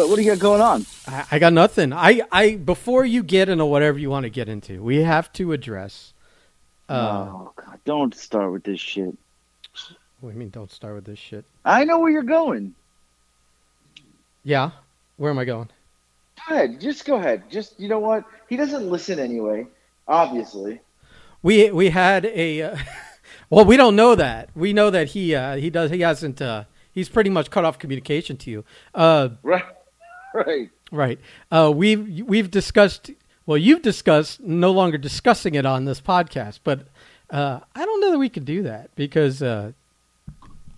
What, what do you got going on? I, I got nothing. I, I before you get into whatever you want to get into, we have to address. Uh, oh God! Don't start with this shit. What do you mean? Don't start with this shit. I know where you're going. Yeah, where am I going? Go ahead. Just go ahead. Just you know what? He doesn't listen anyway. Obviously. We we had a. Uh, well, we don't know that. We know that he uh, he does he hasn't. Uh, he's pretty much cut off communication to you. Uh, right. Right. Right. Uh, we've we've discussed. Well, you've discussed no longer discussing it on this podcast, but uh, I don't know that we could do that because uh,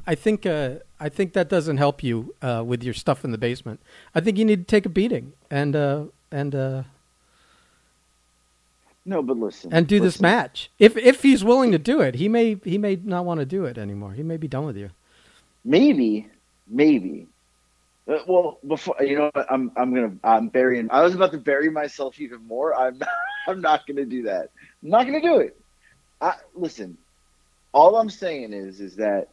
I think uh, I think that doesn't help you uh, with your stuff in the basement. I think you need to take a beating and uh, and uh, no, but listen and do listen. this match. If if he's willing to do it, he may he may not want to do it anymore. He may be done with you. Maybe, maybe. Uh, well, before you know, I'm I'm gonna I'm burying. I was about to bury myself even more. I'm not, I'm not gonna do that. I'm not gonna do it. I, listen, all I'm saying is is that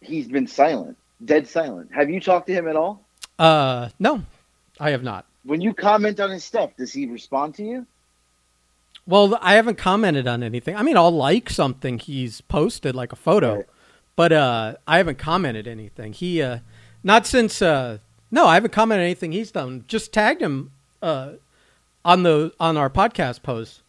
he's been silent, dead silent. Have you talked to him at all? Uh, no, I have not. When you comment on his stuff, does he respond to you? Well, I haven't commented on anything. I mean, I'll like something he's posted, like a photo, Right. but uh, I haven't commented anything. He, uh, not since, uh, no, I haven't commented anything he's done. Just tagged him uh, on the on our podcast post.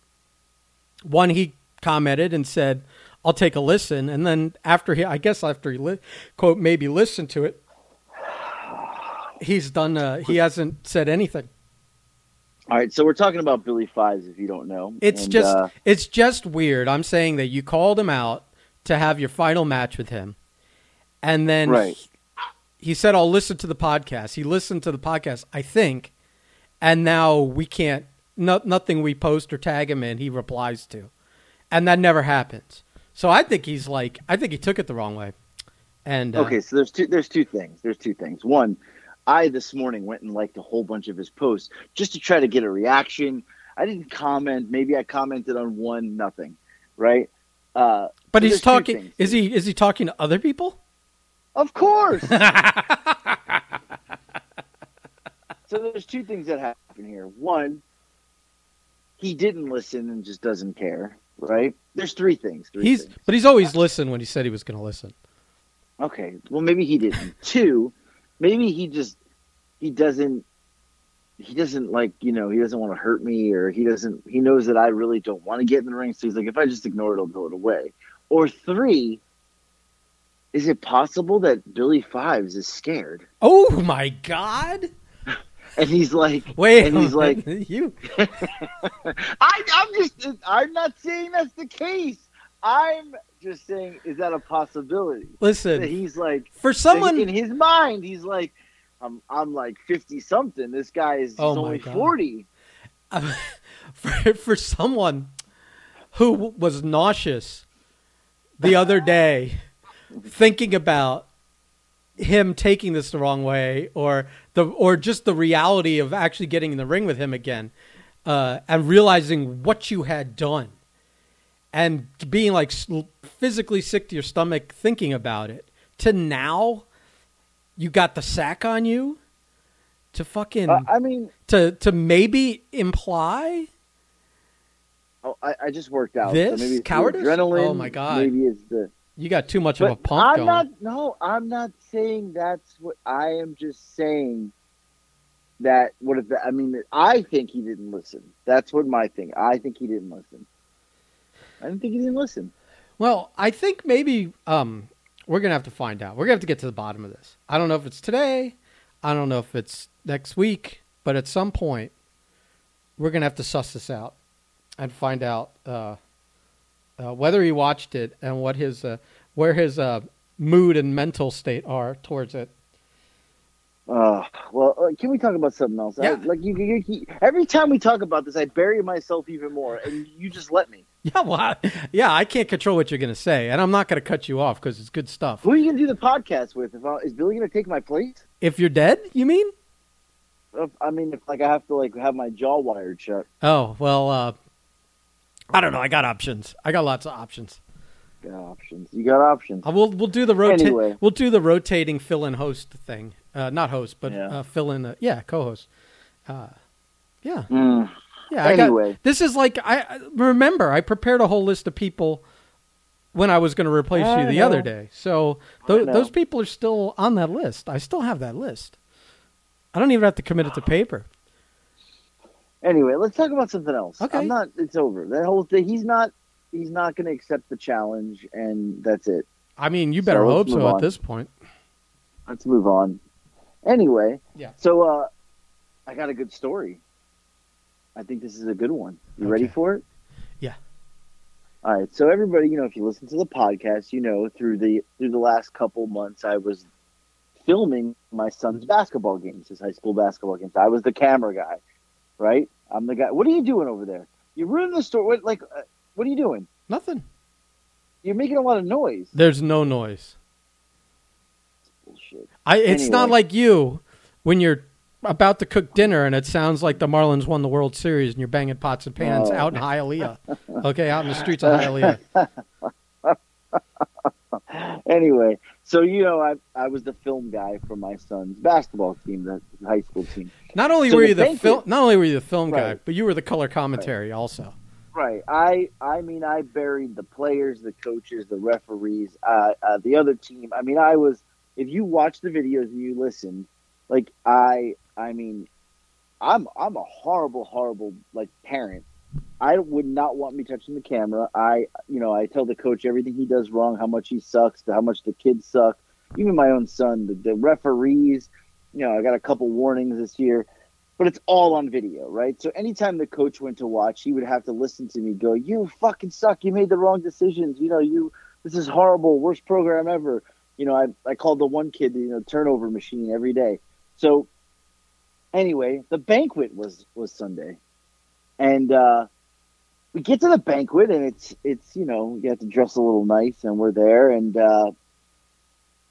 One he commented and said, "I'll take a listen," and then after he, I guess after he li- quote maybe listened to it, he's done. Uh, he hasn't said anything. All right, so we're talking about Billy Fives. If you don't know, It's And, just uh, it's just weird. I'm saying that you called him out to have your final match with him, and then Right. He, said, "I'll listen to the podcast." He listened to the podcast, I think, and now we can't. No, nothing we post or tag him in, he replies to, and that never happens. So I think he's like, I think he took it the wrong way. And uh, Okay, so there's two there's two things. There's two things. One, I this morning went and liked a whole bunch of his posts just to try to get a reaction. I didn't comment. Maybe I commented on one, nothing, right? Uh, but so he's talking. Is he is he talking to other people? Of course. so there's two things that happen here. One, he didn't listen and just doesn't care, right? There's three things. Three He's things. but he's always listened when he said he was going to listen. Okay. Well, maybe he didn't. Two, maybe he just he doesn't he doesn't like you know he doesn't want to hurt me or he doesn't he knows that I really don't want to get in the ring. So he's like, if I just ignore it, I'll go it away. Or three, is it possible that Billy Fives is scared Oh my God! and he's like, Wait, and he's like, you. I, I'm just I'm not saying that's the case. I'm just saying, is that a possibility? That Listen, he's like for someone in his mind, he's like, I'm I'm like fifty something. This guy is Oh, only God. forty. Um, for, for someone who was nauseous the other day, thinking about him taking this the wrong way, or the or just the reality of actually getting in the ring with him again, uh, and realizing what you had done, and being like physically sick to your stomach thinking about it, to now, you got the sack on you, to fucking Uh, I mean, to to maybe imply oh, I, I just worked out. This? so maybe it's Cowardice? Adrenaline. Oh, my God. Maybe it's the. You got too much of a But pump I'm going. not. No, I'm not saying that's what I am. Just saying that. What if? I mean, I think he didn't listen. That's what my thing. I think he didn't listen. I didn't think he didn't listen. Well, I think maybe um, we're gonna have to find out. We're gonna have to get to the bottom of this. I don't know if it's today. I don't know if it's next week. But at some point, we're gonna have to suss this out and find out uh, uh, whether he watched it and what his uh, where his uh, mood and mental state are towards it. Uh, well, uh, can we talk about something else? I- Yeah. like you, you, you, every time we talk about this, I bury myself even more, and you just let me. Yeah, well, I, yeah, I can't control what you're gonna say, and I'm not gonna cut you off because it's good stuff. Who are you gonna do the podcast with? If I, is Billy gonna take my place? If you're dead, you mean? I mean, if like I have to like have my jaw wired shut. Oh well, uh, I don't know. I got options. I got lots of options. Got options. You got options. Uh, we'll we'll do the rotate. Anyway. We'll do the rotating fill in host thing, uh, not host, but Yeah. uh, fill in. Yeah, co-host. Uh, yeah, Mm. yeah. I got- Anyway. this is like I I- remember I prepared a whole list of people when I was going to replace I you the know. other day. So th- those people are still on that list. I still have that list. I don't even have to commit it to paper. Anyway, let's talk about something else. Okay. I'm not. It's over. That whole thing. He's not. He's not going to accept the challenge, and that's it. I mean, you better So hope so at this point. Let's move on. Anyway. Yeah. So, uh, I got a good story. I think this is a good one. You ready for it? Yeah. All right. So everybody, you know, if you listen to the podcast, you know, through the through the last couple months, I was filming my son's basketball games, his high school basketball games. I was the camera guy, right? I'm the guy. What are you doing over there? You ruined the store. What, like, uh, what are you doing? Nothing. You're making a lot of noise. There's no noise. Bullshit. I. It's not like you when you're about to cook dinner and it sounds like the Marlins won the World Series and you're banging pots and pans Oh. out in Hialeah. Okay, out in the streets of Hialeah. Anyway, so you know, I I was the film guy for my son's basketball team, the high school team. Not only So were you the film, not only were you the film guy, but you were the color commentary also. Right. I I mean I buried the players, the coaches, the referees, uh, uh, the other team. I mean I was. If you watch the videos and you listen, like I I mean, I'm I'm a horrible horrible like parent. I would not want me touching the camera. I you know I tell the coach everything he does wrong, how much he sucks, how much the kids suck. Even my own son, the, the referees. You know I got a couple warnings this year but it's all on video, right? So anytime the coach went to watch, he would have to listen to me go, "You fucking suck. You made the wrong decisions. You know, you this is horrible. Worst program ever." You know, I I called the one kid, you know, turnover machine every day. So anyway, the banquet was was Sunday, and uh, we get to the banquet, and it's it's you know you have to dress a little nice, and we're there, and uh,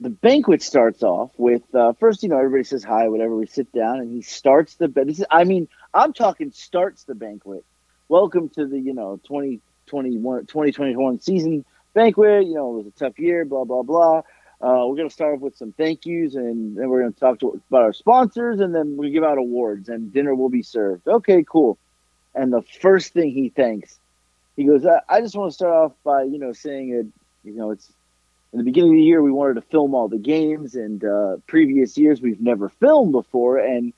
the banquet starts off with uh, first, you know, everybody says hi, whatever. We sit down, and he starts the. This is, I mean, I'm talking starts the banquet. Welcome to the, you know, 2021, 2021 season banquet. You know, it was a tough year. Blah blah blah. Uh, we're gonna start off with some thank yous, and then we're talk to, about our sponsors, and then we give out awards, and dinner will be served. Okay, cool. And the first thing he thanks, he goes, I, I just want to start off by, you know, saying it. You know, it's in the beginning of the year we wanted to film all the games and uh, previous years we've never filmed before and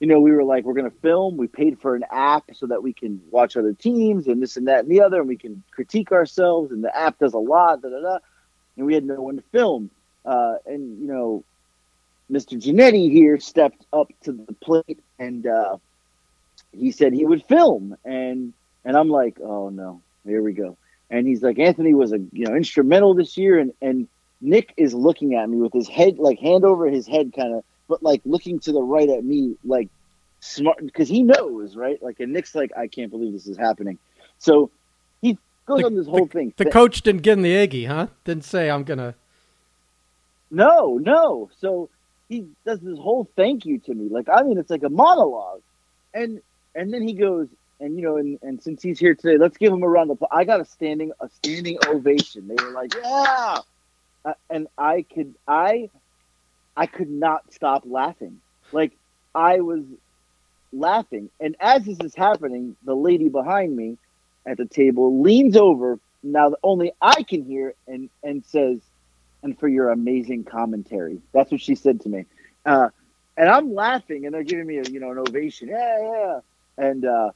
you know we were like we're going to film we paid for an app so that we can watch other teams and this and that and the other and we can critique ourselves and the app does a lot da, da, da. and we had no one to film uh, and you know mr Giannetti here stepped up to the plate and uh, he said he would film and and i'm like oh no here we go and he's like Anthony was a you know instrumental this year, and and Nick is looking at me with his head like hand over his head, kind of, but like looking to the right at me, like smart because he knows right. Like and Nick's like, I can't believe this is happening. So he goes The- on this whole thing. The Th- coach didn't give him the eggy, huh? Didn't say I'm gonna. No, no. So he does this whole thank you to me. Like I mean, it's like a monologue, and and then he goes, and you know, and, and since he's here today, let's give him a round of applause. I got a standing a standing ovation. They were like, yeah, uh, and I could I I could not stop laughing. Like I was laughing, and as this is happening, the lady behind me at the table leans over. Now that only I can hear and and says, "And for your amazing commentary." That's what she said to me. Uh, and I'm laughing, and they're giving me a you know an ovation. Yeah, yeah. And uh,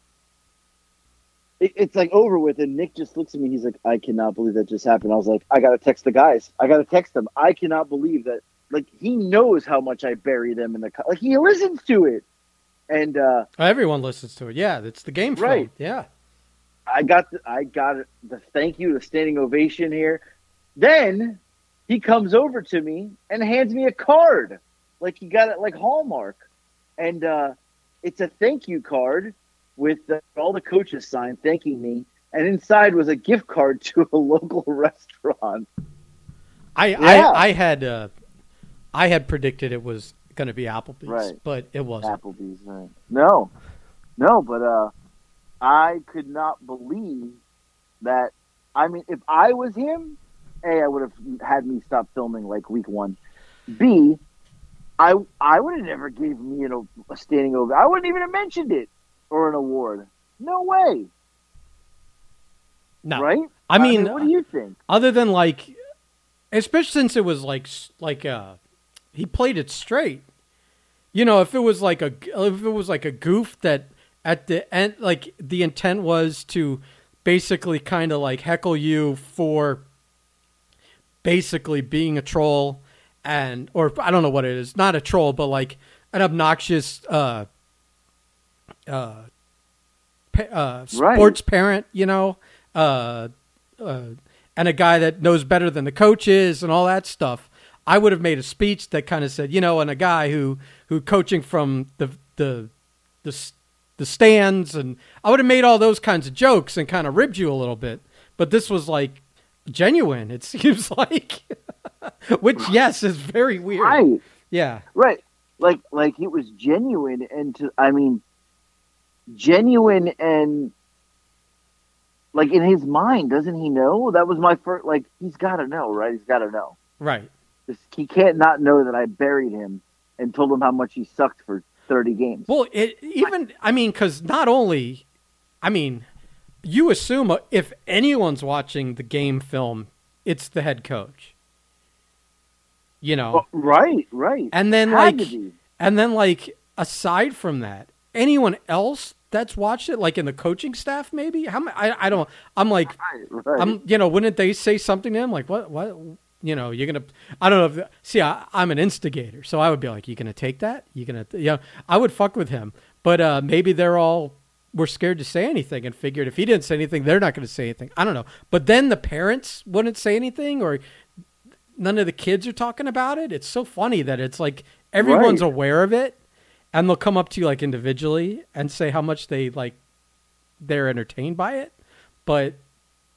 it, it's like over with, and Nick just looks at me. He's like, "I cannot believe that just happened." I was like, "I gotta text the guys. I gotta text them. I cannot believe that." Like he knows how much I bury them in the co- like he listens to it, and uh, Everyone listens to it. Yeah, it's the game film. Right. Yeah. I got the, I got the thank you, the standing ovation here. Then he comes over to me and hands me a card, like he got it like Hallmark, and uh, it's a thank you card with uh, all the coaches signed thanking me, and inside was a gift card to a local restaurant. I Yeah. I, I had uh, I had predicted it was going to be Applebee's, Right. but it wasn't. Applebee's, right? No, no, but uh, I could not believe that. I mean, if I was him, a, I would have had me stop filming like week one. B, I I would have never gave me you know a standing ovation. I wouldn't even have mentioned it or an award. No way, No, right? I mean, what do you think? other than like, especially since it was like like uh, he played it straight. You know, if it was like a if it was like a goof that at the end, like the intent was to basically kind of like heckle you for basically being a troll and or I don't know what it is, not a troll, but like an obnoxious uh uh, pa- uh Right. sports parent, you know, uh, uh and a guy that knows better than the coaches and all that stuff. I would have made a speech that kind of said, you know, and a guy who who coaching from the the the the stands and I would have made all those kinds of jokes and kind of ribbed you a little bit. But this was like genuine. It seems like, which yes is very weird. Right, Yeah. right. Like like it was genuine, and to I mean, genuine and like in his mind, doesn't he know? That was my first. Like he's got to know, right? He's got to know. Right. This- He can't not know that I buried him and told him how much he sucked for thirty games. Well, it even I mean, because not only, I mean, you assume if anyone's watching the game film, it's the head coach. You know, Oh, right, right. and then Had like, and then like, aside from that, anyone else that's watched it, like in the coaching staff, maybe how I I don't. I'm like, Right, right. I'm you know, wouldn't they say something to him like what what you know you're gonna I don't know if see I, I'm an instigator so I would be like you're gonna take that You're gonna you know I would fuck with him but uh, maybe they're all were scared to say anything and figured if he didn't say anything they're not gonna say anything I don't know but then the parents wouldn't say anything or none of the kids are talking about it it's so funny that it's like everyone's Right. aware of it and they'll come up to you like individually and say how much they like they're entertained by it but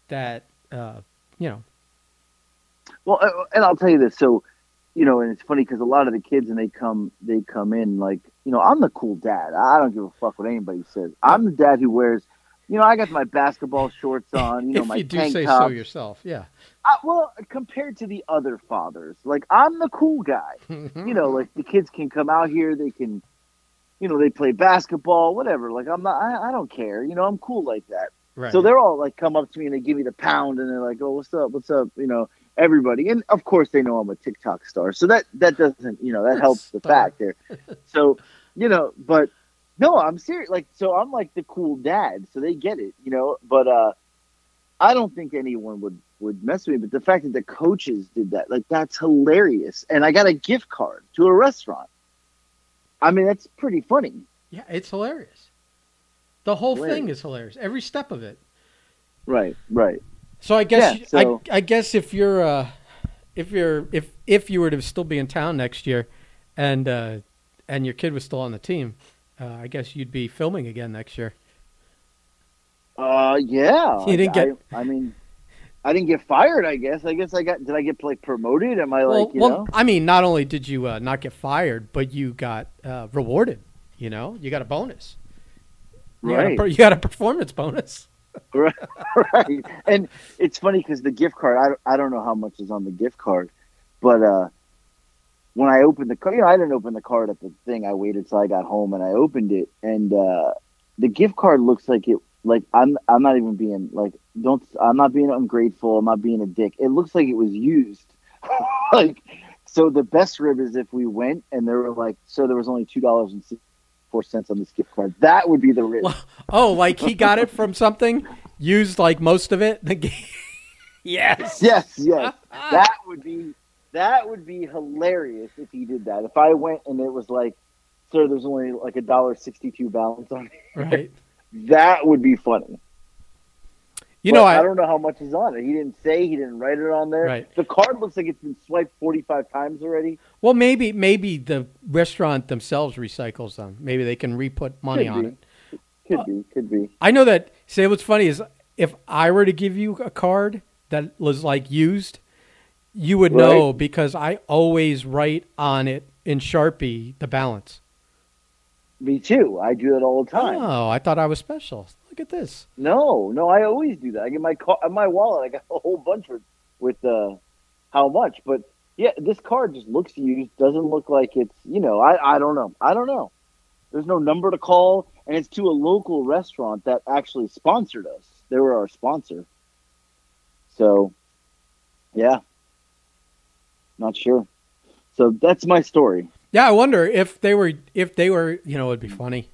that uh, you know Well, uh, and I'll tell you this. So, you know, and it's funny because a lot of the kids, and they come, they come in like, you know, I'm the cool dad. I don't give a fuck what anybody says. I'm the dad who wears, you know, I got my basketball shorts on, you know, if my you do tank say top. so yourself, yeah. I, well, compared to the other fathers, like I'm the cool guy. you know, like the kids can come out here, they can, you know, they play basketball, whatever. Like I'm not, I, I don't care. You know, I'm cool like that. right. So they're all like come up to me and they give me the pound and they're like, "Oh, what's up? What's up?" You know, everybody, and of course they know I'm a TikTok star, so that that doesn't, you know, that helps the fact there. So, you know, but no, I'm serious. Like, so I'm like the cool dad, so they get it, you know. But uh I don't think anyone would would mess with me. But the fact that the coaches did that, like, that's hilarious. And I got a gift card to a restaurant. I mean, that's pretty funny. yeah, it's hilarious. The whole thing is hilarious. Every step of it. Right, right. So I guess Yeah, so- I, I guess if you're uh, if you're if if you were to still be in town next year, and uh, and your kid was still on the team, uh, I guess you'd be filming again next year. Uh, yeah. You didn't I- get- I, mean, I didn't get fired. I guess. I guess I got. Did I get like promoted? Am I well, like you well, know? I mean, not only did you uh, not get fired, but you got uh, rewarded. You know, you got a bonus. You got a Right. you got a performance bonus. right. right. And it's funny because the gift card. I don't, I don't know how much is on the gift card, but uh, when I opened the card, you know, I didn't open the card at the thing. I waited till I got home and I opened it, and uh, the gift card looks like it. Like I'm. I'm not even being like. Don't. I'm not being ungrateful. I'm not being a dick. It looks like it was used. like. So the best rib is if we went and there were like, so there was only two dollars and four cents on this gift card. That would be the rib. Oh, like he got it from something, used like most of it. yes. Yes, yes. that would be that would be hilarious if he did that. If I went and it was like, sir, there's only like a dollar sixty two balance on it. Right. That would be funny. You But know, I, I, don't know how much is on it. He didn't say. He didn't write it on there. Right. The card looks like it's been swiped forty five times already. well, maybe maybe the restaurant themselves recycles them. Maybe they can re-put money Could on be. it. Could be. Could be. I know that. Say what's funny is if I were to give you a card that was like used, you would know because I always write on it in Sharpie the balance. Me too. I do that all the time. Oh, I thought I was special. Look at this. No, no, I always do that. I get my car, my wallet. I got a whole bunch with with uh, how much, but Yeah, this card just looks used. Doesn't look like it's. You know, I I don't know. I don't know. There's no number to call, and it's to a local restaurant that actually sponsored us. They were our sponsor. So, yeah, not sure. So that's my story. Yeah, I wonder if they were if they were you know it'd be funny.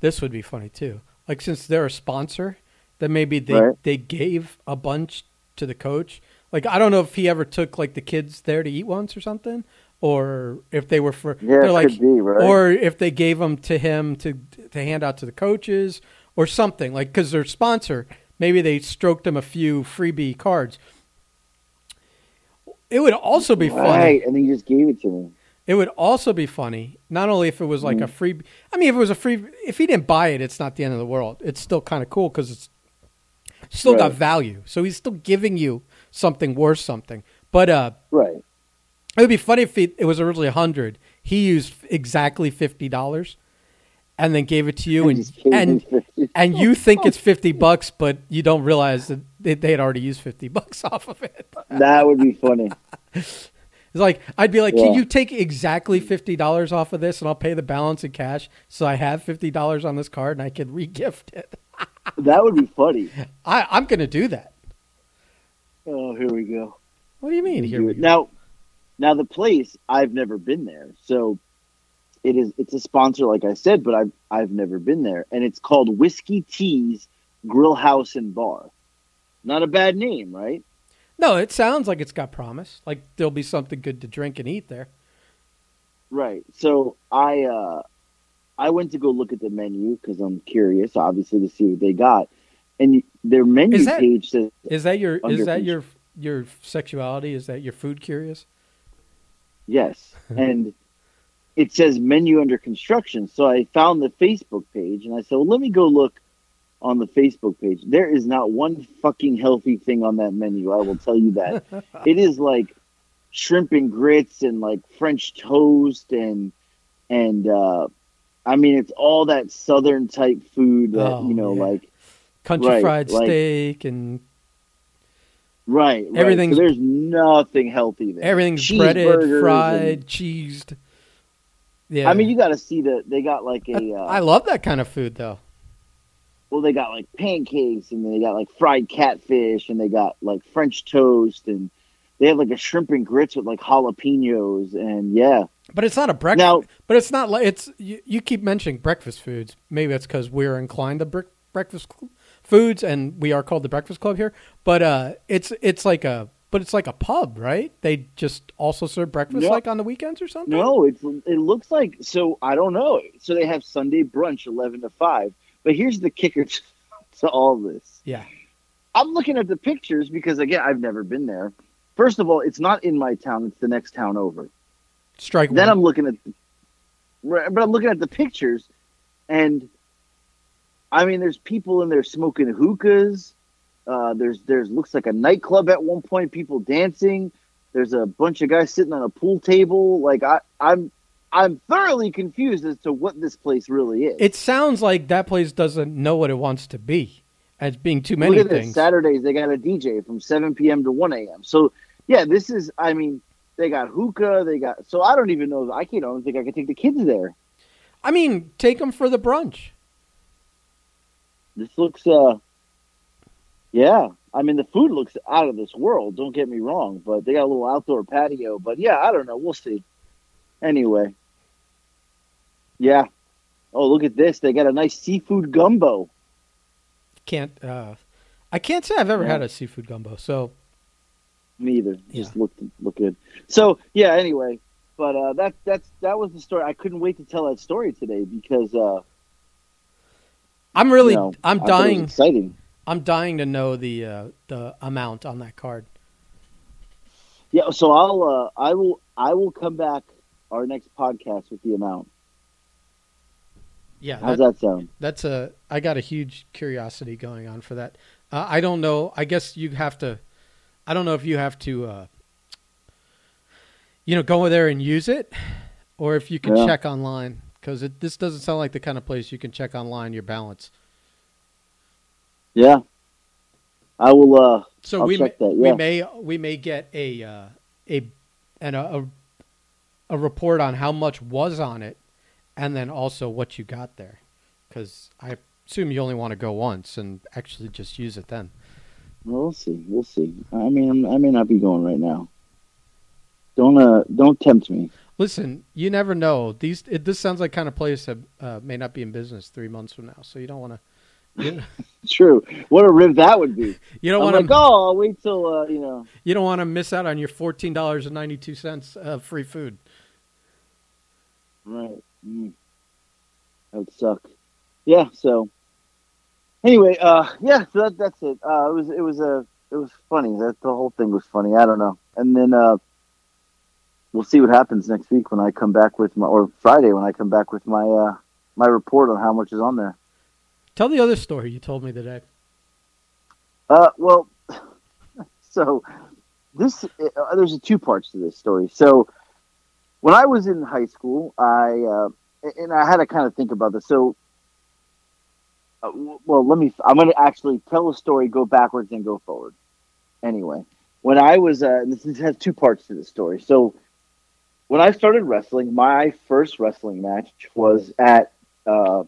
This would be funny too. Like since they're a sponsor, then maybe they Right. they gave a bunch to the coach. Like I don't know if he ever took like the kids there to eat once or something, or if they were for Yeah, they're like be right. or if they gave them to him to to hand out to the coaches or something like because they're sponsor maybe they stroked him a few freebie cards it would also be funny and then you just gave it to me. It would also be funny not only if it was like a free i mean if it was a free if he didn't buy it it's not the end of the world it's still kind of cool because it's still got value so he's still giving you something worth something but uh Right. it would be funny if he, it was originally a hundred. He used exactly fifty dollars, and then gave it to you, And and and me 50. and you think it's fifty bucks, but you don't realize that they, they had already used fifty bucks off of it. That would be funny. It's like I'd be like, can you take exactly fifty dollars off of this, and I'll pay the balance in cash, so I have fifty dollars on this card, and I can regift it. That would be funny. I, I'm going to do that. Oh, here we go. What do you mean? Here we go. Now, now the place I've never been there, so it is. It's a sponsor, like I said, but I've I've never been there, and it's called Whiskey Teas Grill House and Bar. Not a bad name, right? No, it sounds like it's got promise. Like there'll be something good to drink and eat there. Right. So I uh I went to go look at the menu because I'm curious, obviously, to see what they got, and their menu Is that- page says Is that your is that your your sexuality? Is that your food curious? Yes. and it says menu under construction. So I found the Facebook page and I said, well, let me go look on the Facebook page. There is not one fucking healthy thing on that menu. I will tell you that. it is like shrimp and grits and like French toast and, and, uh, I mean, it's all that southern type food that, Oh, you know, yeah. like, Country Right, fried like- steak and right. right. Everything's- So there's nothing healthy there. everything's breaded, fried, and- cheesed. Yeah, I mean, you got to see that they got like a, I, uh, I love that kind of food though. Well, they got like pancakes and they got like fried catfish and they got like French toast and they have like a shrimp and grits with like jalapenos and yeah. But it's not a breakfast. Now- but it's not like it's. You, you keep mentioning breakfast foods. Maybe that's because we're inclined to bre- breakfast cl- foods, and we are called the Breakfast Club here. But uh, it's it's like a but it's like a pub, right? They just also serve breakfast No. like on the weekends or something. No, it's it looks like so I don't know. So they have Sunday brunch eleven to five. But here's the kicker to, to all this. Yeah. I'm looking at the pictures because again I've never been there. First of all, it's not in my town; it's the next town over. Strike Then one. I'm looking at, right, but I'm looking at the pictures, and I mean, there's people in there smoking hookahs. Uh, there's there's looks like a nightclub at one point. People dancing. There's a bunch of guys sitting on a pool table. Like I, I'm I'm thoroughly confused as to what this place really is. It sounds like that place doesn't know what it wants to be as being too many Look at this. things. Saturdays they got a DJ from 7 p.m. to 1 a.m. So yeah, this is. I mean, they got hookah. They got. So I don't even know. I can't. I don't think I can take the kids there. I mean, take them for the brunch. This looks, uh, yeah. I mean, the food looks out of this world. Don't get me wrong, but they got a little outdoor patio. But yeah, I don't know. We'll see. Anyway, yeah. Oh, look at this. They got a nice seafood gumbo. Can't. Uh, I can't say I've ever Yeah. had a seafood gumbo. So Me either. Just looked look good. So yeah. Anyway, but uh, that that's that was the story. I couldn't wait to tell that story today because uh, I'm really. you know, I'm I thought it was dying. exciting. I'm dying to know the uh, the amount on that card. Yeah. So I'll uh, I will I will come back our next podcast with the amount. Yeah, How's that, that sound? that's a. I got a huge curiosity going on for that. Uh, I don't know. I guess you have to. I don't know if you have to. Uh, you know, go there and use it, or if you can Yeah. check online because this doesn't sound like the kind of place you can check online your balance. Yeah. I will uh So I'll we may, that, we may we may get a uh, a and a a report on how much was on it, and then also what you got there, because I assume you only want to go once and actually just use it then. We'll see. We'll see. I mean, I may not be going right now. Don't uh, don't tempt me. Listen, you never know. These it, this sounds like kind of place that uh, may not be in business three months from now, so you don't want to. You, True. What a rib that would be. you don't want like, to. oh, I'll wait till uh, you know. You don't want to miss out on your fourteen dollars and ninety two cents of free food. Right. Mm. That would suck. Yeah. So. Anyway, uh, yeah. So that, that's it. Uh, it was it was a it was funny. That the whole thing was funny. I don't know. And then uh, we'll see what happens next week when I come back with my or Friday when I come back with my uh my report on how much is on there. Tell the other story you told me today. Uh, well, so this uh, there's two parts to this story. So when I was in high school, I uh, and I had to kind of think about this. So, uh, well, let me. I'm going to actually tell a story, go backwards, and go forward. Anyway, when I was, uh, this has two parts to the story. So when I started wrestling, my first wrestling match was at. Uh,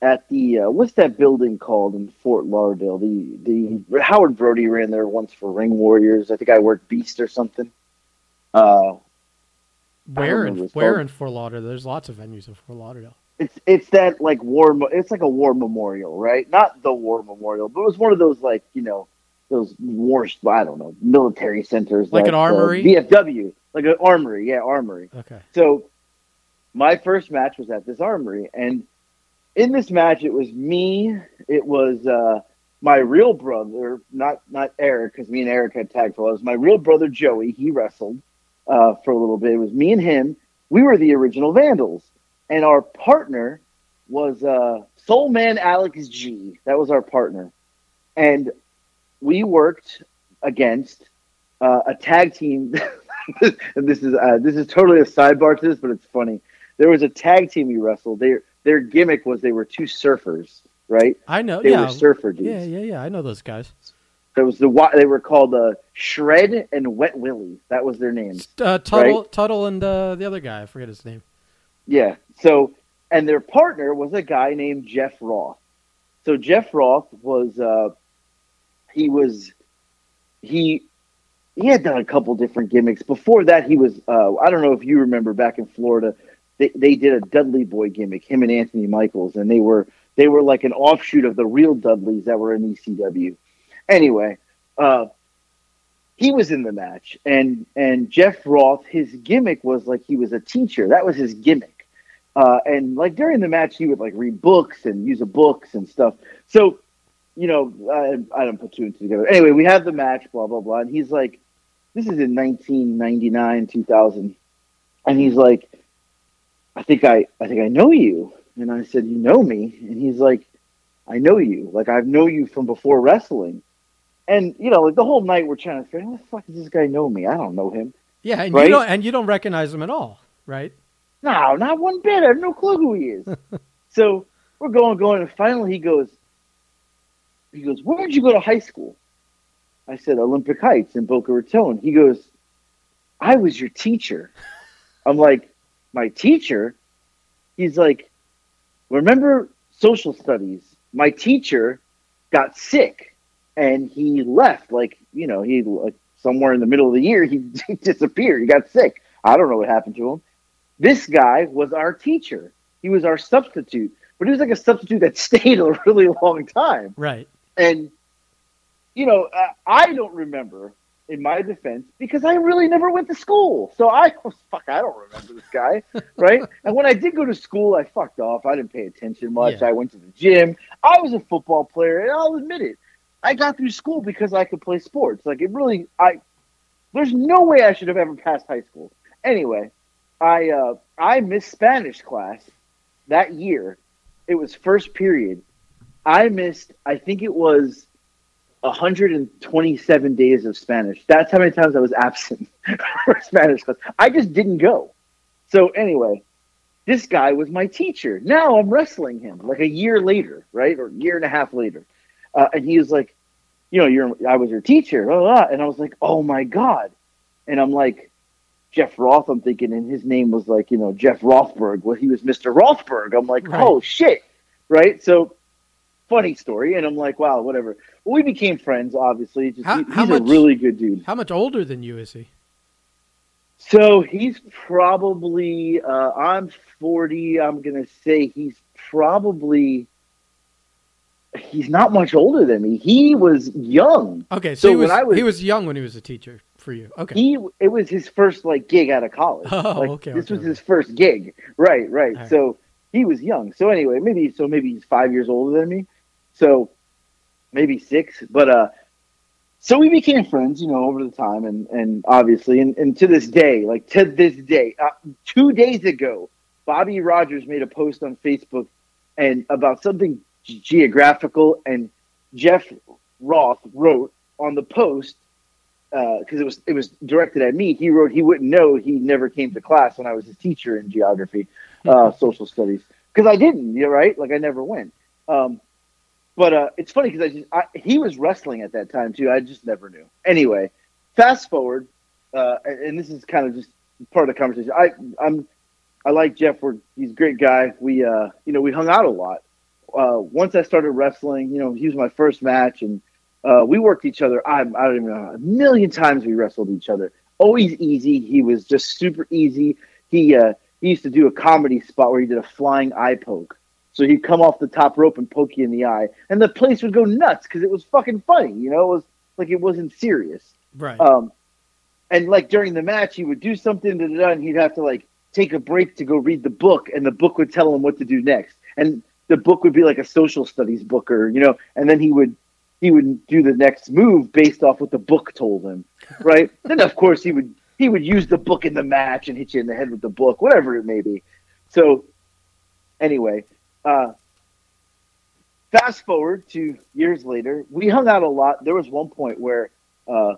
at the uh, what's that building called in Fort Lauderdale? The the Howard Brody ran there once for Ring Warriors. I think I worked Beast or something. Uh, Where in where called. in Fort Lauderdale? There's lots of venues in Fort Lauderdale. it's it's that like war. It's like a war memorial, right? Not the war memorial, but it was one of those like you know those war. I don't know military centers, Like an uh, armory? VFW, like an armory. Yeah, armory. Okay. So my first match was at this armory, and in this match, it was me. It was uh, my real brother, not not Eric, because me and Eric had tag for. It was my real brother Joey. He wrestled uh, for a little bit. It was me and him. We were the original Vandals, and our partner was uh, Soul Man Alex G. That was our partner, and we worked against uh, a tag team. this is uh, this is totally a sidebar to this, but it's funny. There was a tag team we wrestled. Their their gimmick was they were two surfers, right? I know. They yeah. were surfer dudes. yeah, yeah, yeah. I know those guys. There was the they were called uh, Shred and Wet Willie. That was their name. Uh, Tuttle, Tuttle, and uh, the other guy. I forget his name. Yeah. So, and their partner was a guy named Jeff Roth. So Jeff Roth was, uh, he was, he, he had done a couple different gimmicks. Before that, he was, uh, I don't know if you remember back in Florida, they, they did a Dudley Boy gimmick, him and Anthony Michaels, and they were, they were like an offshoot of the real Dudleys that were in ECW. Anyway, uh, he was in the match, and and Jeff Roth, his gimmick was like he was a teacher. That was his gimmick. Uh, and like during the match, he would like read books and use of books and stuff. So, you know, I, I don't put two and two together. Anyway, we have the match, blah blah blah, and he's like, "This is in 1999, 2000," and he's like, "I think I, I think I know you." And I said, "You know me?" And he's like, "I know you. Like I've know you from before wrestling." And you know, like the whole night, we're trying to figure, "How the fuck does this guy know me? I don't know him." Yeah, and Right? you don't and you don't recognize him at all, right? No, not one bit. I have no clue who he is. so we're going, going, and finally he goes, he goes, where did you go to high school? I said, Olympic Heights in Boca Raton. He goes, I was your teacher. I'm like, my teacher? He's like, remember social studies? My teacher got sick and he left. Like, you know, he like somewhere in the middle of the year, he, he disappeared. He got sick. I don't know what happened to him. This guy was our teacher. He was our substitute, but he was like a substitute that stayed a really long time. Right. And, you know, I don't remember, in my defense, because I really never went to school. So I was, oh, fuck, I don't remember this guy, right? and when I did go to school, I fucked off. I didn't pay attention much. Yeah. I went to the gym. I was a football player, and I'll admit it. I got through school because I could play sports. Like, it really, I, there's no way I should have ever passed high school. Anyway, I, uh, I missed Spanish class that year. It was first period. I missed, I think it was 127 days of Spanish. That's how many times I was absent for Spanish class. I just didn't go. So anyway, this guy was my teacher. Now I'm wrestling him like a year later, right? Or year and a half later. Uh, and he was like, you know, you're, I was your teacher. Blah, blah. And I was like, oh my God. And I'm like, Jeff Roth. I'm thinking, and his name was like, you know, Jeff Rothberg. Well, he was Mr. Rothberg. I'm like, Right. oh shit, right? So funny story, and I'm like, wow, whatever. Well, we became friends, obviously. Just, How- he- how he's much- a really good dude. How much older than you is he? So he's probably, uh, I'm 40. I'm going to say he's probably, he's not much older than me. He was young. Okay, so, So he was, when I was- he was young when he was a teacher for you. Okay. He, it was his first like gig out of college. Oh, Like, okay, This okay, was okay. his first gig. Right, right. Right. So he was young. So anyway, maybe, so maybe he's five years older than me. So maybe six, but, uh, so we became friends, you know, over the time, and and obviously, and, and to this day, like to this day, uh, two days ago, Bobby Rogers made a post on Facebook and about something geographical, and Jeff Roth wrote on the post because it was it was directed at me. He wrote he wouldn't know he never came to class when I was his teacher in geography, uh, social studies, because I didn't. You're right, like I never went. Um, but uh, it's funny because I just I, he was wrestling at that time too. I just never knew. Anyway, fast forward, uh, and and this is kind of just part of the conversation. I I'm I like Jeff. We're he's a great guy. We uh you know we hung out a lot. Uh, once I started wrestling, you know he was my first match, and uh, we worked each other. I I don't even know a million times we wrestled each other. Always easy. He was just super easy. He uh, he used to do a comedy spot where he did a flying eye poke. So he'd come off the top rope and poke you in the eye, and the place would go nuts because it was fucking funny. You know, it was like it wasn't serious. right. Um, and like during the match, he would do something, da, da, da, and he'd have to like take a break to go read the book, and the book would tell him what to do next. And the book would be like a social studies book, or you know, and then he would he would do the next move based off what the book told him, right? then of course he would he would use the book in the match and hit you in the head with the book, whatever it may be. So anyway, uh, fast forward to years later, we hung out a lot. There was one point where uh,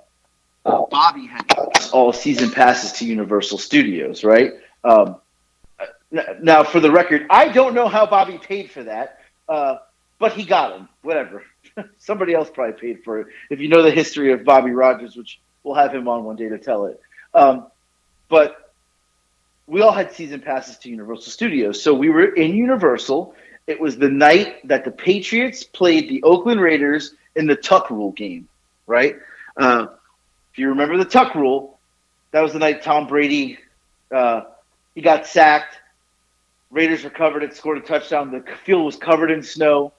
Bobby had all season passes to Universal Studios, right? Um, now, for the record, I don't know how Bobby paid for that, uh, but he got them. Whatever. Somebody else probably paid for it. If you know the history of Bobby Rogers, which we'll have him on one day to tell it. Um, but we all had season passes to Universal Studios, so we were in Universal. It was the night that the Patriots played the Oakland Raiders in the Tuck Rule game, right? Uh, if you remember the Tuck Rule, that was the night Tom Brady uh, he got sacked. Raiders recovered it, scored a touchdown. The field was covered in snow,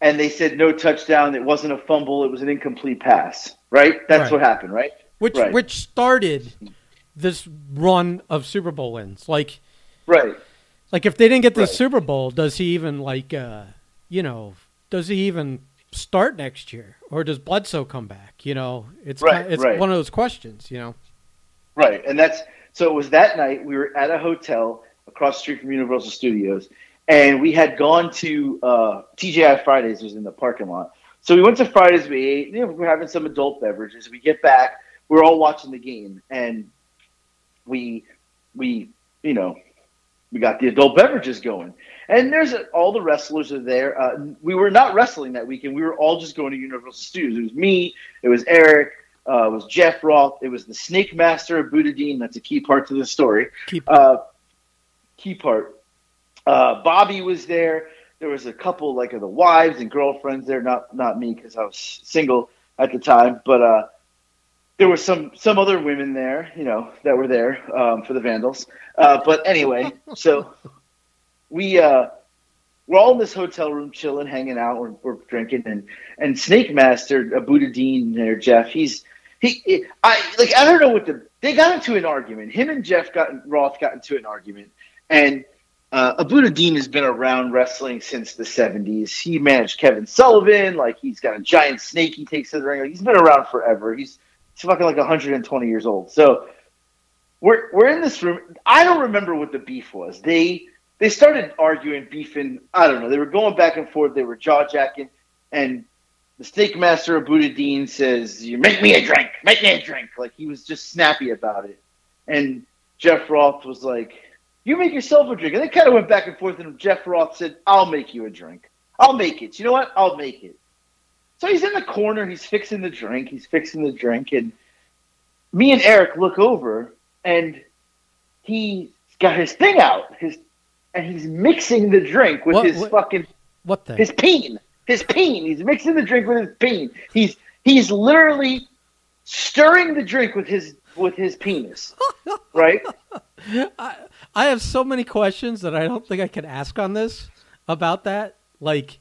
and they said no touchdown. It wasn't a fumble. It was an incomplete pass. Right? That's Right. what happened. Right? which right. which started this run of Super Bowl wins. Like Right. like if they didn't get the Right. Super Bowl, does he even like uh you know, does he even start next year or does Bledsoe come back? You know, it's Right, ki- it's one of those questions, you know. Right, and that's so. It was that night. We were at a hotel across the street from Universal Studios, and we had gone to uh, TGI Fridays. Was in the parking lot. So we went to Fridays. We ate. You know, we were having some adult beverages. We get back. We're all watching the game, and we we you know we got the adult beverages going. And there's a, all the wrestlers are there. Uh, we were not wrestling that weekend. We were all just going to Universal Studios. It was me. It was Eric. Uh, it was Jeff Roth. It was the Snake Master Abudadein. That's a key part to the story. Uh, key part. Uh, Bobby was there. There was a couple like of the wives and girlfriends there. Not not me because I was single at the time, but uh, there were some some other women there, you know, that were there um, for the Vandals. Uh, but anyway, so we uh, we're all in this hotel room, chilling, hanging out, we're, we're drinking, and and Snake Master, uh, Abudadein there, Jeff. He's he, he- I like I don't know what the they got into an argument. Him and Jeff got Roth got into an argument, and uh, Abudadein has been around wrestling since the '70s. He managed Kevin Sullivan, like he's got a giant snake he takes to the ring. Like, he's been around forever. He's he's fucking like 120 years old. So we're we're in this room. I don't remember what the beef was. They they started arguing, beefing. I don't know. They were going back and forth. They were jaw jacking, and the snake master Abudadein says, "You make me a drink, make me a drink." Like he was just snappy about it, and Jeff Roth was like, "You make yourself a drink." And they kind of went back and forth, and Jeff Roth said, "I'll make you a drink. I'll make it. You know what? I'll make it." So he's in the corner. He's fixing the drink. He's fixing the drink, and me and Eric look over, and he's got his thing out, his and he's mixing the drink with What- his what- fucking What the? his peen, his peen. He's mixing the drink with his peen. He's he's literally stirring the drink with his with his penis, right? I, I have so many questions that I don't think I can ask on this about that. Like,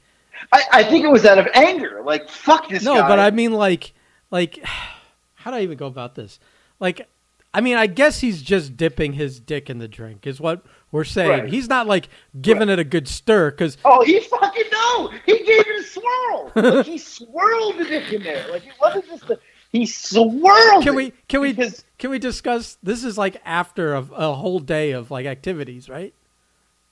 I, I think it was out of anger. Like fuck this no, guy. but I mean, like, like, how do I even go about this? Like, I mean, I guess he's just dipping his dick in the drink, is what we're saying. Right. He's not like giving it a good stir because Oh, he fucking no! He gave it a swirl. Like, he swirled the dick in there. Like it wasn't just a. He swirled. can we can we because- can we discuss? This is like after a, a whole day of like activities, right?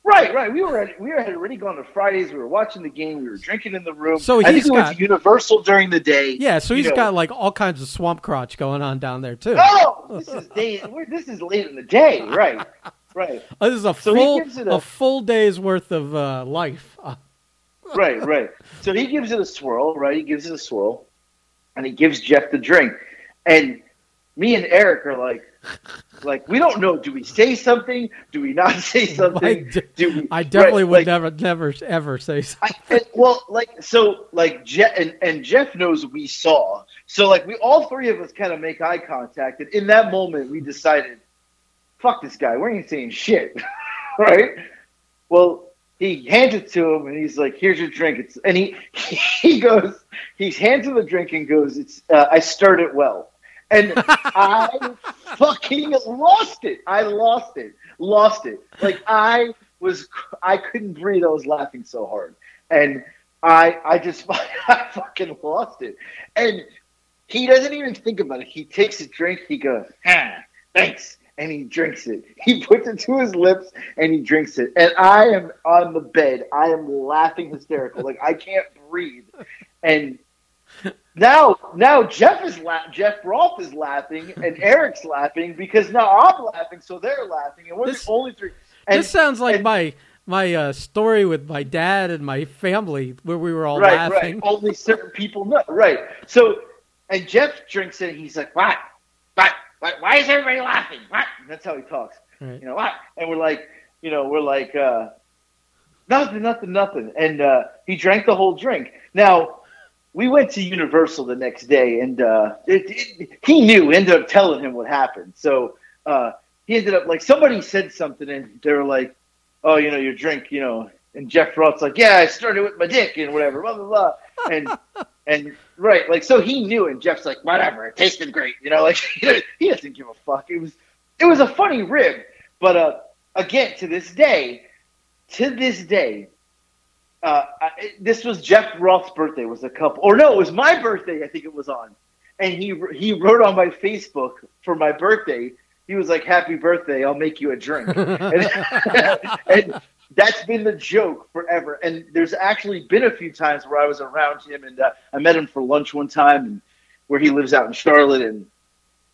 Right, right. We were at, we had already gone to Fridays. We were watching the game. We were drinking in the room. So I think he's we went got- to Universal during the day. Yeah, so You he's know. got like all kinds of swamp crotch going on down there too. Oh, this is day. we're- This is late in the day. Right, right, Oh, this is a So full a, a- full day's worth of uh, life. Right, right. So he gives it a swirl. Right, he gives it a swirl, and he gives Jeff the drink. And me and Eric are like, like we don't know. Do we say something? Do we not say something? de- Do we, I definitely right, would like, never never ever say so. I, and, well, like so, like Jeff and, and Jeff knows we saw. So like we all three of us kind of make eye contact, and in that moment we decided, fuck this guy, we ain't saying shit, right? Well, he hands it to him, and he's like, "Here's your drink." It's and he he goes, he hands him the drink and goes, "It's uh, I stirred it well." And I fucking lost it. I lost it. Lost it. Like I was, I couldn't breathe. I was laughing so hard, and I, I just, I fucking lost it. And he doesn't even think about it. He takes a drink. He goes, ah, thanks, and he drinks it. He puts it to his lips and he drinks it. And I am on the bed. I am laughing hysterical. Like I can't breathe. And now, now Jeff is la- Jeff Roth is laughing and Eric's laughing because now I'm laughing, so they're laughing, and we're This- the only three. And, this sounds like and- my my uh, story with my dad and my family where we were all right, laughing. right. Only certain people know. Right. So, and Jeff drinks it. and He's like, "What? What? Why is everybody laughing? What?" And that's how he talks. Right. You know what? And we're like, you know, we're like, uh, nothing, nothing, nothing. And uh, he drank the whole drink. Now, we went to Universal the next day, and uh, it, it, he knew. Ended up telling him what happened. So uh, he ended up like somebody said something, and they were like, "Oh, you know, your drink, you know." And Jeff Roth's like, "Yeah, I started with my dick and whatever, blah blah blah." And and right, like so he knew, and Jeff's like, "Whatever, it tasted great," you know, like he doesn't give a fuck. It was it was a funny rib, but uh, again, to this day, to this day, uh, I, this was Jeff Roth's birthday. Was a couple, or no, it was my birthday. I think it was on, and he he wrote on my Facebook for my birthday. He was like, "Happy birthday! I'll make you a drink," and, and that's been the joke forever. And there's actually been a few times where I was around him, and uh, I met him for lunch one time, and where he lives out in Charlotte, and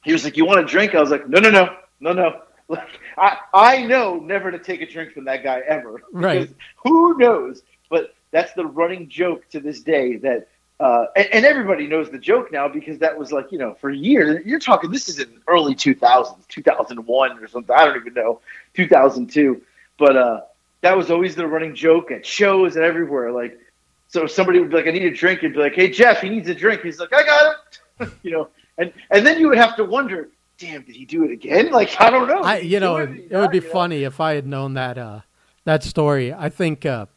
he was like, "You want a drink?" I was like, "No, no, no, no, no." Like I, I know never to take a drink from that guy ever. Right. Who knows? But that's the running joke to this day that. Uh, and, and everybody knows the joke now because that was like you know for years. You're talking this is in early 2000s, 2001 or something. I don't even know, 2002. But uh, that was always the running joke at shows and everywhere. Like, so somebody would be like, "I need a drink," and be like, "Hey Jeff, he needs a drink." He's like, "I got it," you know. And and then you would have to wonder, "Damn, did he do it again?" Like I don't know. I, you know, it? it, Did he it would be know? funny if I had known that uh, that story. I think uh,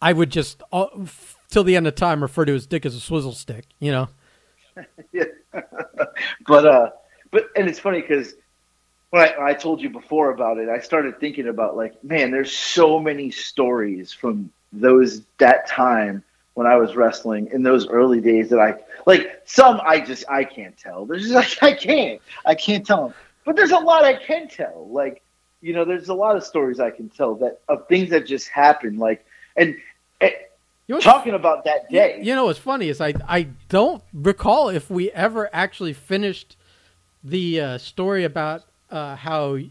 I would just uh, f- till the end of time refer to his dick as a swizzle stick. You know, Yeah. but uh, but and it's funny because when I, I told you before about it, I started thinking about like, man, there's so many stories from those that time when I was wrestling in those early days that I like. Some I just I can't tell. There's just like I can't I can't tell them. But there's a lot I can tell. Like you know, there's a lot of stories I can tell that of things that just happened. Like and. and you know, Talking about that day, You know what's funny is I I don't recall if we ever actually finished the uh, story about uh, how y-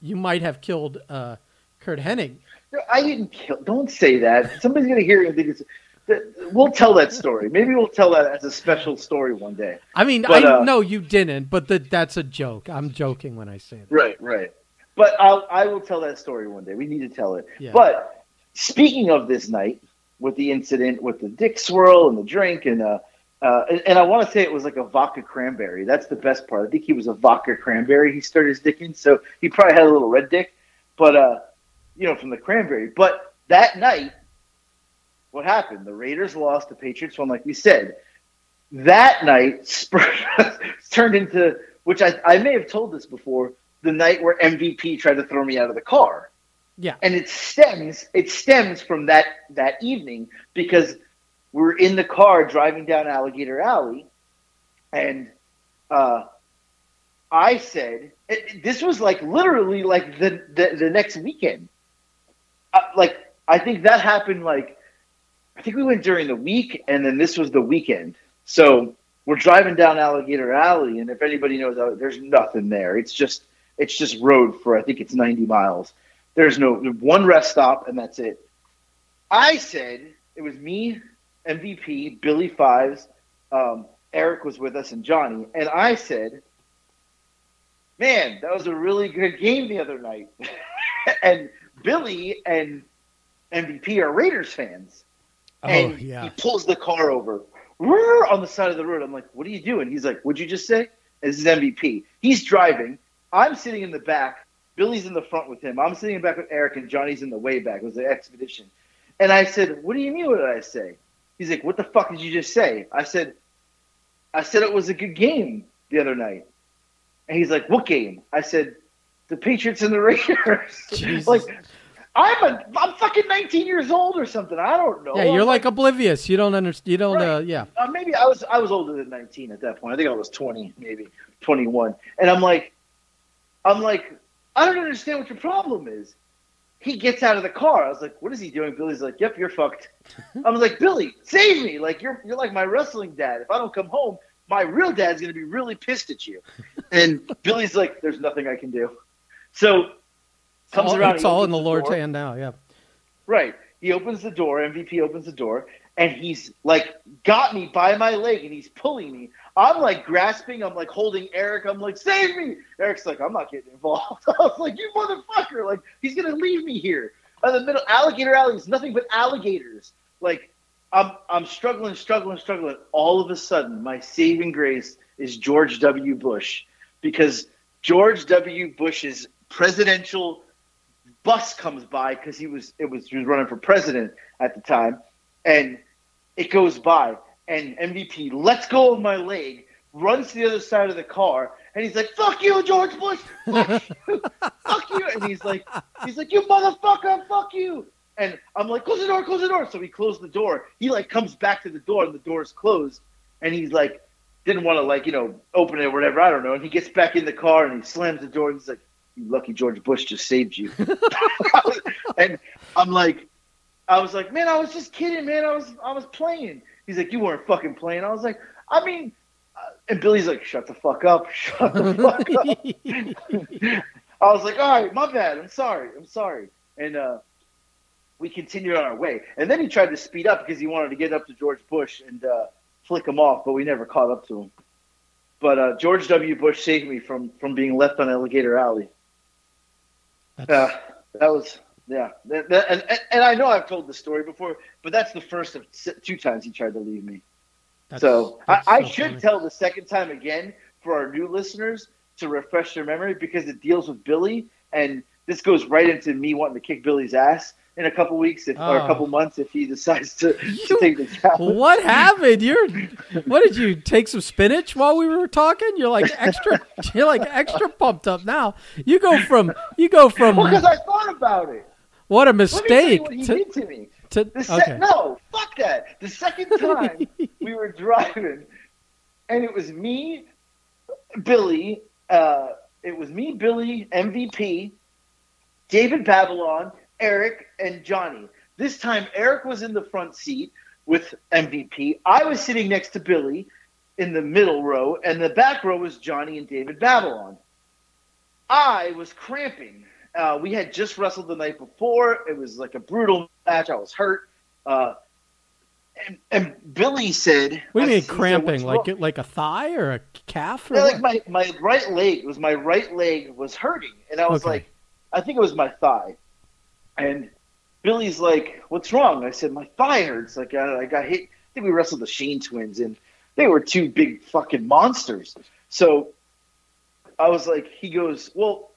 you might have killed uh, Curt Hennig. No, I didn't kill. Don't say that. Somebody's gonna hear it and think it's. we'll tell that story. Maybe we'll tell that as a special story one day. I mean, But, I uh, know you didn't, but the, that's a joke. I'm joking when I say that. Right, right. But I'll, I will tell that story one day. We need to tell it. Yeah. But speaking of this night, with the incident with the dick swirl and the drink, and uh, uh, and, and I want to say it was like a vodka cranberry. That's the best part. I think he was a vodka cranberry. He started his dick in, so he probably had a little red dick, but uh, you know, from the cranberry. But that night, what happened? The Raiders lost. The Patriots won, like we said. That night Spurs turned into, which I, I may have told this before, the night where MVP tried to throw me out of the car Yeah. and it stems it stems from that that evening because we were in the car driving down Alligator Alley, and uh, I said it, this was like literally like the the, the next weekend. Uh, like I think that happened like I think we went during the week, and then this was the weekend. So we're driving down Alligator Alley, and if anybody knows, uh, there's nothing there. It's just it's just road for I think it's 90 miles. There's no one rest stop, and that's it. I said it was me, MVP, Billy Fives, um, Eric was with us, and Johnny. And I said, "Man, that was a really good game the other night." and Billy and MVP are Raiders fans, Oh, and yeah. he pulls the car over on the side of the road. I'm like, "What are you doing?" He's like, "What'd you just say?" This is MVP. He's driving. I'm sitting in the back. Billy's in the front with him. I'm sitting in the back with Eric, and Johnny's in the way back. It was the expedition. And I said, "What do you mean? What did I say?" He's like, "What the fuck did you just say?" I said, "I said it was a good game the other night." And he's like, "What game?" I said, "The Patriots and the Raiders." Jesus. like, I'm a, I'm fucking 19 years old or something. I don't know. Yeah, you're I'm like oblivious. You don't understand. You don't. Right. Uh, yeah. uh, maybe I was I was older than 19 at that point. I think I was 20, maybe 21. And I'm like, I'm like, I don't understand what your problem is. He gets out of the car. I was like, what is he doing? Billy's like, yep, you're fucked. I was like, Billy, save me! Like you're you're like my wrestling dad. If I don't come home, my real dad's gonna be really pissed at you. And Billy's like, there's nothing I can do. So comes all, around. It's all in opens the Lord's door. hand now. Yeah. Right. He opens the door. MVP opens the door, and he's like got me by my leg, and he's pulling me. I'm like grasping. I'm like holding Eric. I'm like, save me. Eric's like, I'm not getting involved. I was like, you motherfucker! Like he's gonna leave me here in the middle. Alligator Alley is nothing but alligators. Like I'm I'm struggling, struggling, struggling. All of a sudden, my saving grace is George W. Bush, because George W. Bush's presidential bus comes by because he was it was he was running for president at the time, and it goes by, and MVP lets go of my leg, runs to the other side of the car, and he's like, "Fuck you, George Bush! Fuck you! fuck you!" And he's like, "He's like, you motherfucker! Fuck you!" And I'm like, "Close the door! Close the door!" So he closed the door. He like comes back to the door, and the door's closed, and he's like, didn't want to like you know open it or whatever. I don't know. And he gets back in the car and he slams the door. And he's like, "You lucky George Bush just saved you." and I'm like, I was like, man, I was just kidding, man. I was I was playing. He's like, you weren't fucking playing. I was like, I mean, uh, and Billy's like, shut the fuck up, shut the fuck up. I was like, all right, my bad. I'm sorry. I'm sorry. And uh, we continued on our way. And then he tried to speed up because he wanted to get up to George Bush and uh, flick him off, but we never caught up to him. But uh, George W. Bush saved me from from being left on Alligator Alley. That's- Yeah, that was yeah. And, and I know I've told the story before, but that's the first of two times he tried to leave me. that's- so I, that's I so should funny. tell the second time again for our new listeners to refresh their memory because it deals with Billy, and this goes right into me wanting to kick Billy's ass in a couple weeks if, or a Oh. couple months if he decides to, to take the challenge. What happened? You're. What did you take some spinach while we were talking? You're like extra. You're like extra pumped up now. You go from. You go from. Well, because I thought about it. What a Let me tell you mistake. what he To, did to me. to, se- okay. No, fuck that. The second time we were driving, and it was me, Billy. Uh, it was me, Billy, MVP, David Babylon, Eric, and Johnny. This time, Eric was in the front seat with MVP. I was sitting next to Billy in the middle row, and the back row was Johnny and David Babylon. I was cramping. Uh, we had just wrestled the night before. It was like a brutal match. I was hurt. Uh, And, and Billy said, What do you mean he said, cramping? Like wrong?" like a thigh or a calf? Or Yeah, like my, my right leg was my right leg was hurting, and I was Okay. like, I think it was my thigh, and Billy's like, "What's wrong?" I said, "My thigh hurts." Like I, I got hit. I think we wrestled the Sheen twins, and they were two big fucking monsters. So I was like, he goes, "Well,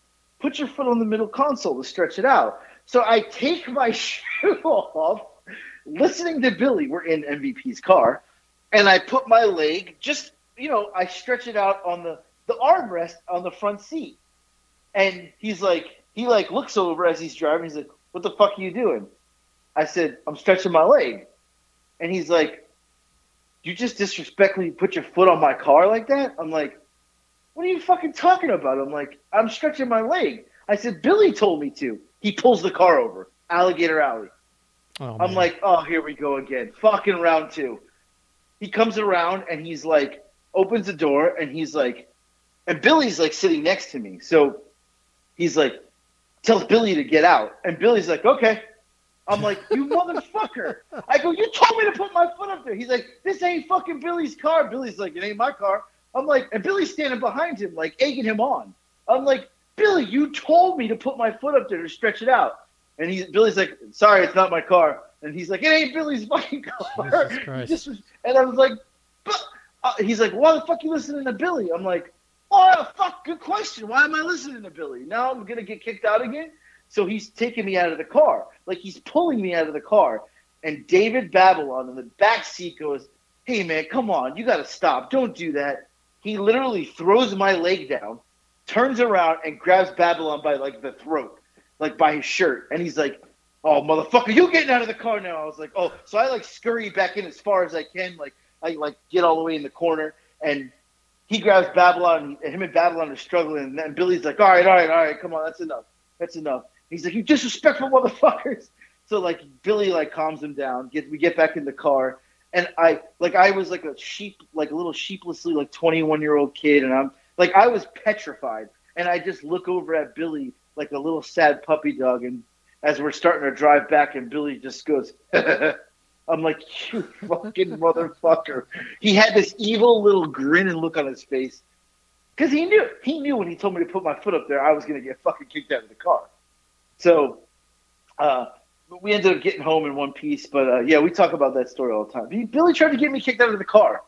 put your foot on the middle console to stretch it out." So I take my shoe off, listening to Billy. We're in MVP's car, and I put my leg just, you know, I stretch it out on the the armrest on the front seat, and he's like, he like looks over as he's driving. He's like, "What the fuck are you doing?" I said, "I'm stretching my leg," and he's like, "You just disrespectfully put your foot on my car like that?" I'm like, "What are you fucking talking about?" I'm like, "I'm stretching my leg." I said, "Billy told me to." He pulls the car over, Alligator Alley. Oh, I'm man. like, oh, here we go again. Fucking round two. He comes around and he's like, opens the door and he's like, and Billy's like sitting next to me. So he's like, tells Billy to get out. And Billy's like, okay. I'm like, you motherfucker. I go, you told me to put my foot up there. He's like, this ain't fucking Billy's car. Billy's like, it ain't my car. I'm like, and Billy's standing behind him, like egging him on. I'm like, Billy, you told me to put my foot up there to stretch it out. And he's Billy's like, sorry, it's not my car. And he's like, it ain't Billy's fucking car. Was- and I was like, but uh, he's like, why the fuck you listening to Billy? I'm like, oh fuck, good question. Why am I listening to Billy? Now I'm gonna get kicked out again. So he's taking me out of the car, like he's pulling me out of the car. And David Babylon in the back seat goes, hey man, come on, you gotta stop. Don't do that. He literally throws my leg down, turns around and grabs Babylon by like the throat, like by his shirt, and he's like, "Oh motherfucker, you getting out of the car now?" I was like, "Oh," so I like scurry back in as far as I can, like I like get all the way in the corner, and he grabs Babylon, and him and Babylon are struggling, and Billy's like, "All right, all right, all right, come on, that's enough, that's enough." He's like, "You disrespectful motherfuckers." So like Billy like calms him down. Get we get back in the car, and I like I was like a sheep, like a little sheeplessly like 21 year old kid, and I'm like I was petrified, and I just look over at Billy like a little sad puppy dog, and as we're starting to drive back, and Billy just goes. I'm like, you fucking motherfucker. He had this evil little grin and look on his face. Because he knew he knew when he told me to put my foot up there, I was gonna get fucking kicked out of the car. So uh we ended up getting home in one piece, but uh, yeah, we talk about that story all the time. He- Billy tried to get me kicked out of the car.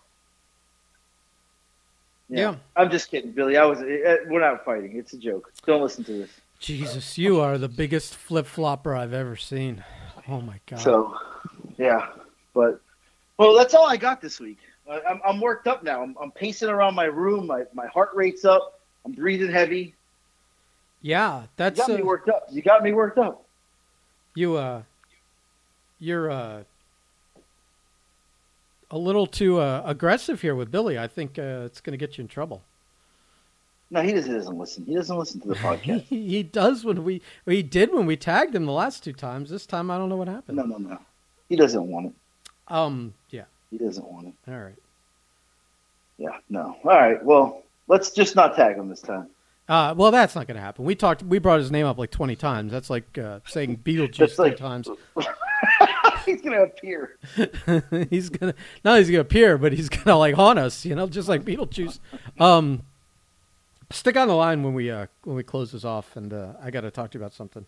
Yeah. I'm just kidding, Billy. I was. Uh, we're not fighting. It's a joke. Don't listen to this. Jesus, you are the biggest flip flopper I've ever seen. Oh my god. So, yeah, but well, that's all I got this week. I'm, I'm worked up now. I'm, I'm pacing around my room. My my heart rate's up. I'm breathing heavy. yeah, You that's got uh, me worked up. You got me worked up. You. Uh, you're uh, a little too uh, aggressive here with Billy. I think uh, it's going to get you in trouble. No, he doesn't, he doesn't listen. He doesn't listen to the He, podcast. he does when we he did when we tagged him the last two times. This time I don't know what happened. no, no, no. He doesn't want it. Um. Yeah. He doesn't want it. All right. Yeah, no. All right. Well, let's just not tag him this time. Uh, well, that's not going to happen. We talked. We brought his name up like twenty times. That's like uh, saying Beetlejuice That's three like- times. He's gonna appear. he's gonna not he's gonna appear, but he's gonna like haunt us, you know, just like Beetlejuice. Um, stick on the line when we uh when we close this off, and uh, I got to talk to you about something.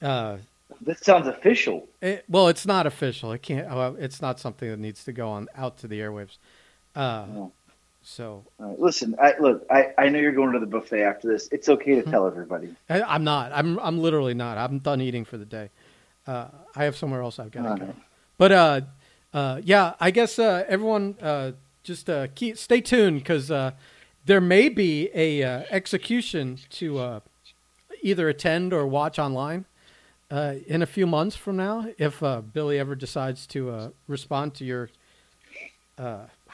Uh, That sounds official. it, well, it's not official. It can't. Uh, it's not something that needs to go on out to the airwaves. Uh, No. So right, listen, I, look, I, I know you're going to the buffet after this. It's okay Hmm. to tell everybody. I, I'm not. I'm I'm literally not. I'm done eating for the day. Uh, I have somewhere else I've got to go. right. But uh, uh, yeah, I guess uh, everyone uh, just uh, keep stay tuned because uh, there may be a uh, execution to uh, either attend or watch online uh, in a few months from now if uh, Billy ever decides to uh, respond to your.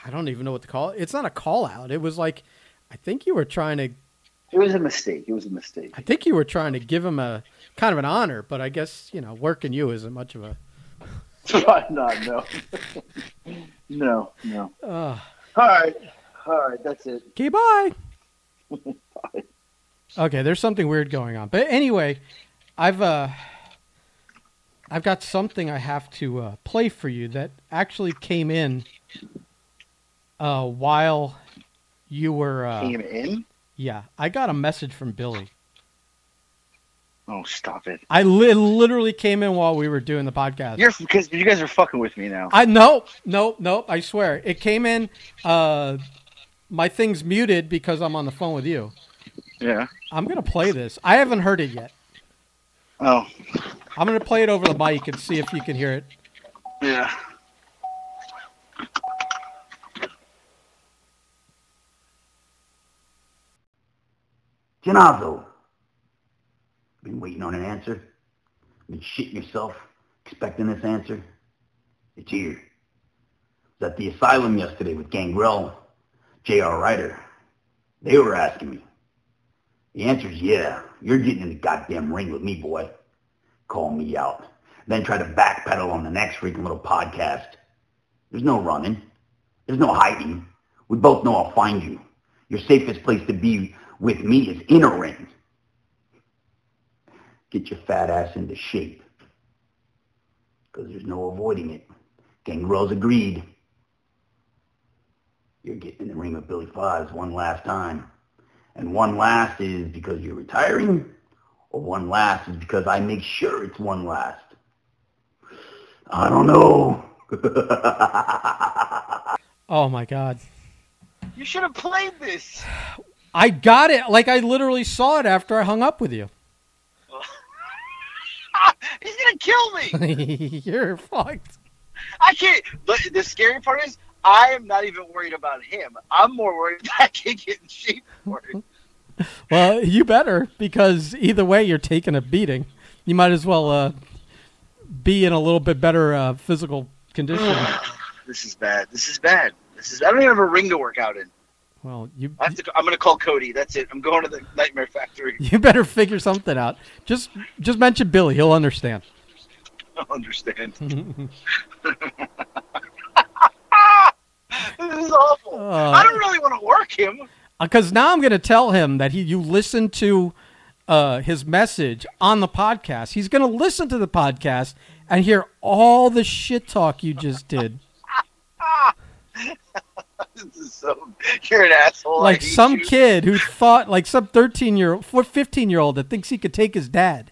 I don't even know what to call it. It's not a call out. It was like, I think you were trying to. It was a mistake. It was a mistake. I think you were trying to give him a kind of an honor, but I guess you know working you isn't much of a. not no. no, no. Uh, All right. All right, that's it. Okay, bye. Bye. Okay, there's something weird going on. But anyway, I've uh I've got something I have to uh, play for you that actually came in uh, while you were. Uh, Came in? yeah, I got a message from Billy. Oh, stop it! I li- literally came in while we were doing the podcast. You're because you guys are fucking with me now. I nope, nope, nope. I swear, it came in. Uh, my thing's muted because I'm on the phone with you. Yeah. I'm gonna play this. I haven't heard it yet. Oh. I'm gonna play it over the mic and see if you can hear it. Yeah. Janazo. Been waiting on an answer? Been shitting yourself, expecting this answer? It's here. Was at the asylum yesterday with Gangrel, J.R. Ryder. They were asking me. The answer's yeah. You're getting in the goddamn ring with me, boy. Call me out. Then try to backpedal on the next freaking little podcast. There's no running. There's no hiding. We both know I'll find you. Your safest place to be with me is in a ring. Get your fat ass into shape. Because there's no avoiding it. Gangrel's agreed. You're getting in the ring with Billy Foz one last time. And one last is because you're retiring, or one last is because I make sure it's one last. I don't know. Oh my god. You should have played this. I got it. Like I literally saw it after I hung up with you. He's gonna kill me. You're fucked. I can't. But the scary part is, I am not even worried about him. I'm more worried that I can't get in shape for it. Well, you better because either way you're taking a beating. You might as well uh, be in a little bit better uh, physical condition. this is bad. This is bad. This is. I don't even have a ring to work out in. Well, you I have to. I'm gonna call Cody. That's it. I'm going to the Nightmare Factory. you better figure something out. Just just mention Billy. He'll understand. I understand. this is awful. Uh, I don't really want to work him. Because now I'm going to tell him that he you listen to uh, his message on the podcast. He's going to listen to the podcast and hear all the shit talk you just did. This is so. You're an asshole. Like some you. kid who thought, like some 13 year old, 15 year old that thinks he could take his dad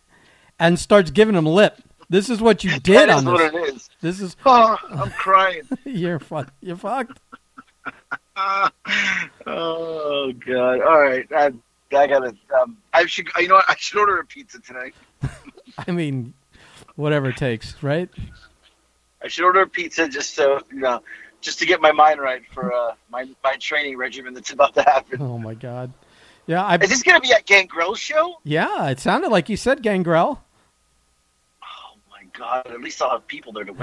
and starts giving him lip. This is what you did on what this. it is. This is Oh, I'm crying. you're fucked. You're fucked. oh God! All right, I, I gotta. Um, I should. You know what? I should order a pizza tonight. I mean, whatever it takes, right? I should order a pizza just so you know, just to get my mind right for uh, my my training regimen that's about to happen. Oh my god. Yeah, I Is this gonna be at Gangrel's show? yeah. It sounded like you said Gangrel. Oh my God! At least I'll have people there to witness.